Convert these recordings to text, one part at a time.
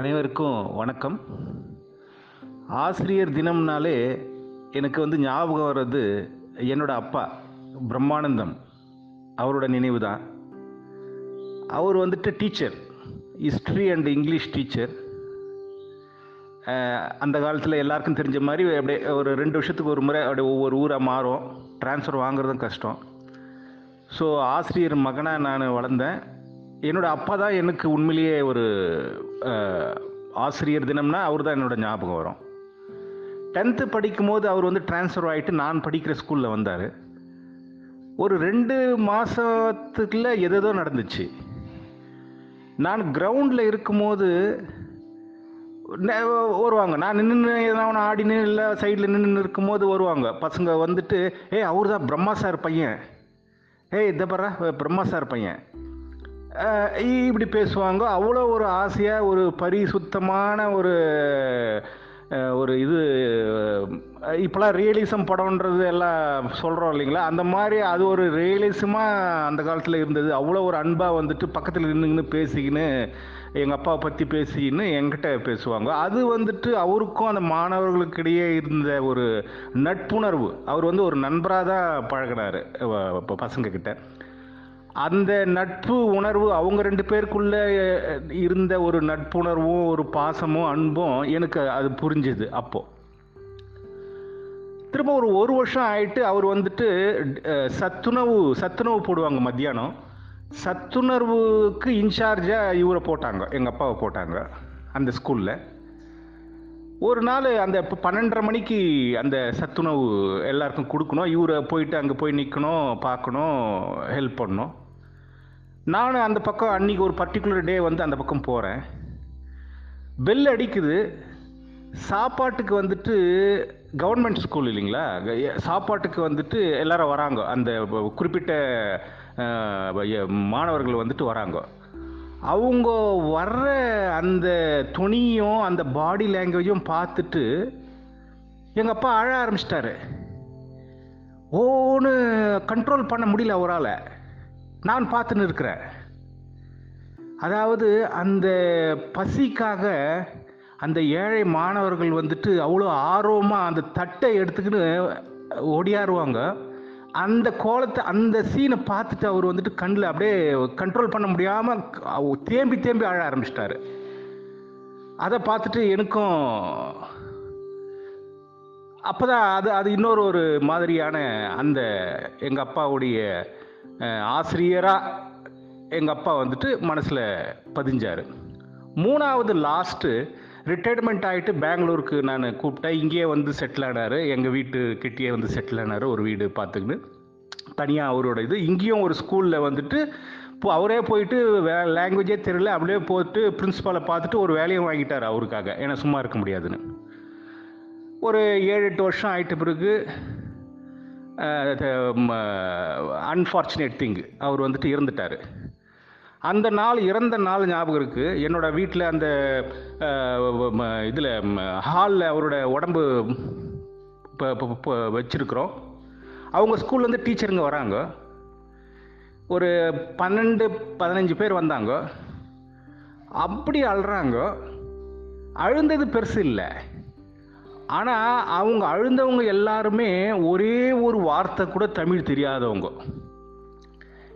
அனைவருக்கும் வணக்கம். ஆசிரியர் தினம்னாலே எனக்கு வந்து ஞாபகம் வர்றது என்னோட அப்பா பிரம்மானந்தம். அவரோட நினைவு தான் அவர் வந்துட்டு teacher history and English teacher. அந்த காலத்தில் எல்லாருக்கும் தெரிஞ்ச மாதிரி அப்படியே ஒரு ரெண்டு வருஷத்துக்கு ஒரு முறை அப்படியே ஒவ்வொரு ஊராக மாறும். ட்ரான்ஸ்ஃபர் வாங்குறதும் கஷ்டம். ஸோ ஆசிரியர் மகனாக நான் வளர்ந்தேன். என்னோட அப்பா தான் எனக்கு உண்மையிலேயே ஒரு ஆசிரியர் தினம்னா அவர் தான் என்னோட ஞாபகம் வரும். டென்த்து படிக்கும்போது அவர் வந்து ட்ரான்ஸ்ஃபர் ஆகிட்டு நான் படிக்கிற ஸ்கூலில் வந்தார். ஒரு ரெண்டு மாதத்துக்குள்ள எதேதோ நடந்துச்சு. நான் கிரவுண்டில் இருக்கும்போது வருவாங்க. நான் நின்று எதனா ஆடினு இல்லை சைடில் நின்று இருக்கும்போது வருவாங்க. பசங்க வந்துட்டு ஏய் அவர் தான் பிரம்மா சார் பையன். ஏய் இதை பிரம்மா சார் பையன். இப்படி பேசுவாங்க. அவ்வளோ ஒரு ஆசையாக ஒரு பரிசுத்தமான ஒரு ஒரு இது இப்போலாம் ரியலிசம் படம்ன்றது எல்லாம் சொல்கிறோம் இல்லைங்களா? அந்த மாதிரி அது ஒரு ரியலிசமாக அந்த காலத்தில் இருந்தது. அவ்வளோ ஒரு அன்பாக வந்துட்டு பக்கத்தில் நின்றுக்கின்னு பேசிக்கின்னு எங்கள் அப்பாவை பற்றி பேசிக்கின்னு என்கிட்ட பேசுவாங்க. அது வந்துட்டு அவருக்கும் அந்த மாணவர்களுக்கிடையே இருந்த ஒரு நட்புணர்வு. அவர் வந்து ஒரு நண்பராக தான் பழகினார் பசங்க கிட்ட அந்த நட்பு உணர்வு அவங்க ரெண்டு பேருக்குள்ள இருந்த ஒரு நட்புணர்வும் ஒரு பாசமும் அன்பும் எனக்கு அது புரிஞ்சுது அப்போ. திரும்ப ஒரு ஒரு வருஷம் ஆயிட்டு அவர் வந்துட்டு சத்துணவு சத்துணவு போடுவாங்க மத்தியானம். சத்துணர்வுக்கு இன்சார்ஜாக இவரை போட்டாங்க எங்கள் அப்பாவை போட்டாங்க அந்த ஸ்கூலில். ஒரு நாள் அந்த இப்போ பன்னெண்டரை மணிக்கு அந்த சத்துணவு எல்லாருக்கும் கொடுக்கணும். இவரை போயிட்டு அங்கே போய் நிற்கணும் பார்க்கணும் ஹெல்ப் பண்ணணும். நானும் அந்த பக்கம் அன்னைக்கு ஒரு பர்டிகுலர் டே வந்து அந்த பக்கம் போகிறேன் பெல் அடிக்குது. சாப்பாட்டுக்கு வந்துட்டு கவர்மெண்ட் ஸ்கூல் இல்லைங்களா? சாப்பாட்டுக்கு வந்துட்டு எல்லாரும் வராங்க. அந்த குறிப்பிட்ட மாணவர்கள் வந்துட்டு வராங்க. அவங்க வர்ற அந்த துணியும் அந்த பாடி லாங்குவேஜும் பார்த்துட்டு எங்கள் அப்பா அழ ஆரம்பிச்சிட்டாரு. ஓன்னு கண்ட்ரோல் பண்ண முடியல அவரால். நான் பார்த்துன்னு இருக்கிறேன். அதாவது அந்த பசிக்காக அந்த ஏழை மாணவர்கள் வந்துட்டு அவ்வளோ ஆர்வமாக அந்த தட்டை எடுத்துக்கின்னு ஓடியாருவாங்க. அந்த கோலத்தை அந்த சீனை பார்த்துட்டு அவர் வந்துட்டு கண்ணில் அப்படியே கண்ட்ரோல் பண்ண முடியாமல் தேம்பி தேம்பி அழ ஆரம்பிச்சிட்டாரு. அதை பார்த்துட்டு எனக்கும் அப்போதான் அது அது இன்னொரு ஒரு மாதிரியான அந்த எங்கள் அப்பாவுடைய ஆசிரியராக எங்கள் அப்பா வந்துட்டு மனசில் பதிஞ்சார். மூணாவது லாஸ்ட்டு ரிட்டையர்மெண்ட் ஆகிட்டு பெங்களூருக்கு நான் கூப்பிட்டேன். இங்கேயே வந்து செட்டில் ஆனார். எங்கள் வீட்டு கிட்டேயே வந்து செட்டில் ஆனார். ஒரு வீடு பார்த்துக்கின்னு தனியாக அவரோட இது. இங்கேயும் ஒரு ஸ்கூலில் வந்துட்டு இப்போ அவரே போயிட்டு வே லாங்குவேஜே தெரியல. அப்படியே போட்டு பிரின்ஸிபாலை பார்த்துட்டு ஒரு வேலையும் வாங்கிட்டார் அவருக்காக. ஏன்னா சும்மா இருக்க முடியாதுன்னு. ஒரு ஏழு எட்டு வருஷம் ஆயிட்ட பிறகு அன்ஃபார்ச்சுனேட் திங் அவர் வந்துட்டு இறந்துட்டார். அந்த நாள் இறந்த நாள் ஞாபகம் இருக்குது என்னோட வீட்டில் அந்த இதில் ஹாலில் அவரோட உடம்பு இப்போ வச்சுருக்குறோம். அவங்க ஸ்கூல்லேருந்து டீச்சருங்க வராங்க. ஒரு பன்னெண்டு பதினஞ்சு பேர் வந்தாங்க. அப்படி அழுறாங்க. அழுந்தது பெருசு இல்லை. ஆனால் அவங்க அழுந்தவங்க எல்லாருமே ஒரே ஒரு வார்த்தை கூட தமிழ் தெரியாதவங்க.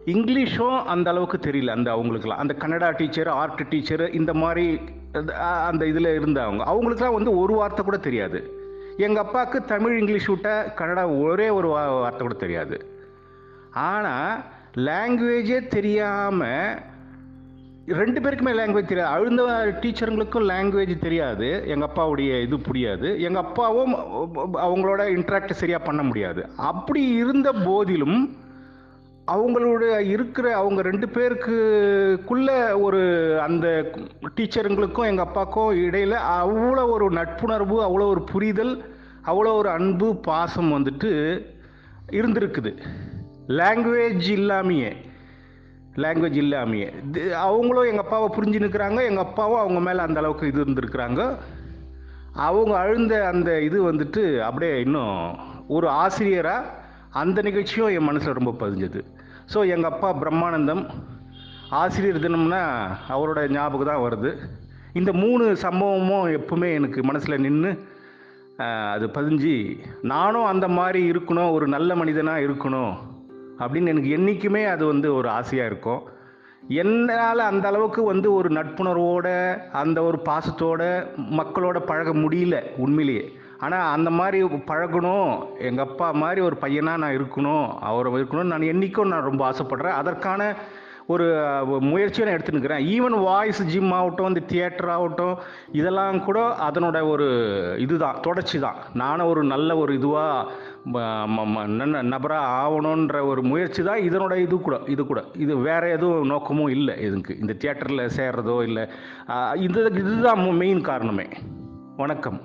இங்கிலீஷும் அந்த அளவுக்கு தெரியல அந்த அவங்களுக்குலாம் அந்த கன்னடா டீச்சர் ஆர்ட் டீச்சர் இந்த மாதிரி அந்த- அந்த இதில் இருந்தவங்க. அவங்களுக்குலாம் வந்து ஒரு வார்த்தை கூட தெரியாது. எங்கள் அப்பாவுக்கு தமிழ் இங்கிலீஷ் விட்ட கன்னடா ஒரே ஒரு வா- வார்த்தை கூட தெரியாது. ஆனால் லாங்குவேஜே தெரியாமல் ரெண்டு பேருக்குமே லாங்குவேஜ் தெரியாது. அழுந்த டீச்சருங்களுக்கும் லாங்குவேஜ் தெரியாது. எங்கள் அப்பாவுடைய இது புரியாது. எங்கள் அப்பாவும் அவங்களோட இன்ட்ராக்ட் சரியாக பண்ண முடியாது. அப்படி இருந்த போதிலும் அவங்களுடைய இருக்கிற அவங்க ரெண்டு பேருக்குள்ள ஒரு அந்த டீச்சருங்களுக்கும் எங்கள் அப்பாவுக்கும் இடையில் அவ்வளோ ஒரு நட்புணர்வு அவ்வளோ ஒரு புரிதல் அவ்வளோ ஒரு அன்பு பாசம் வந்துட்டு இருந்திருக்குது. லாங்குவேஜ் இல்லாமையே. லாங்குவேஜ் இல்லாமையே. அவங்களும் எங்கள் அப்பாவை புரிஞ்சு நிற்கிறாங்க எங்கள் அப்பாவும் அவங்க மேலே அந்த அளவுக்கு இது இருந்திருக்கிறாங்க. அவங்க அழுந்த அந்த இது வந்துட்டு அப்படியே இன்னும் ஒரு ஆசிரியராக அந்த நிகழ்ச்சியும் என் மனசில் ரொம்ப பதிஞ்சது. ஸோ எங்கள் அப்பா பிரம்மானந்தம் ஆசிரியர் தினம்னா அவரோட ஞாபகம் தான் வருது. இந்த மூணு சம்பவமும் எப்பவுமே எனக்கு மனசில் நின்று அது பதிஞ்சு நானும் அந்த மாதிரி இருக்கணும் ஒரு நல்ல மனிதனாக இருக்கணும். அப்படின்னு எனக்கு என்றைக்குமே அது வந்து ஒரு ஆசையாக இருக்கும். என்னால் அந்த அளவுக்கு வந்து ஒரு நட்புணர்வோட அந்த ஒரு பாசத்தோட மக்களோட பழக முடியல உண்மையிலேயே. ஆனால் அந்த மாதிரி பழகணும். எங்கள் அப்பா மாதிரி ஒரு பையனாக நான் இருக்கணும். அவரை இருக்கணும்னு நான் என்றைக்கும் நான் ரொம்ப ஆசைப்பட்றேன். அதற்கான ஒரு முயற்சியை நான் எடுத்துனுக்கிறேன் ஈவன் வாய்ஸ் ஜிம் ஆகட்டும் இந்த தியேட்டர் ஆகட்டும் இதெல்லாம் கூட அதனோட ஒரு இதுதான் தொடர்ச்சி தான் நானும் ஒரு நல்ல ஒரு இதுவாக நபராக ஆகணுன்ற ஒரு முயற்சி தான் இதனோட இது கூட இது கூட. இது வேறு எதுவும் நோக்கமும் இல்லை இதுக்கு. இந்த தியேட்டரில் சேர்றதோ இல்லை இது இதுதான் மெயின் காரணமே. வணக்கம்.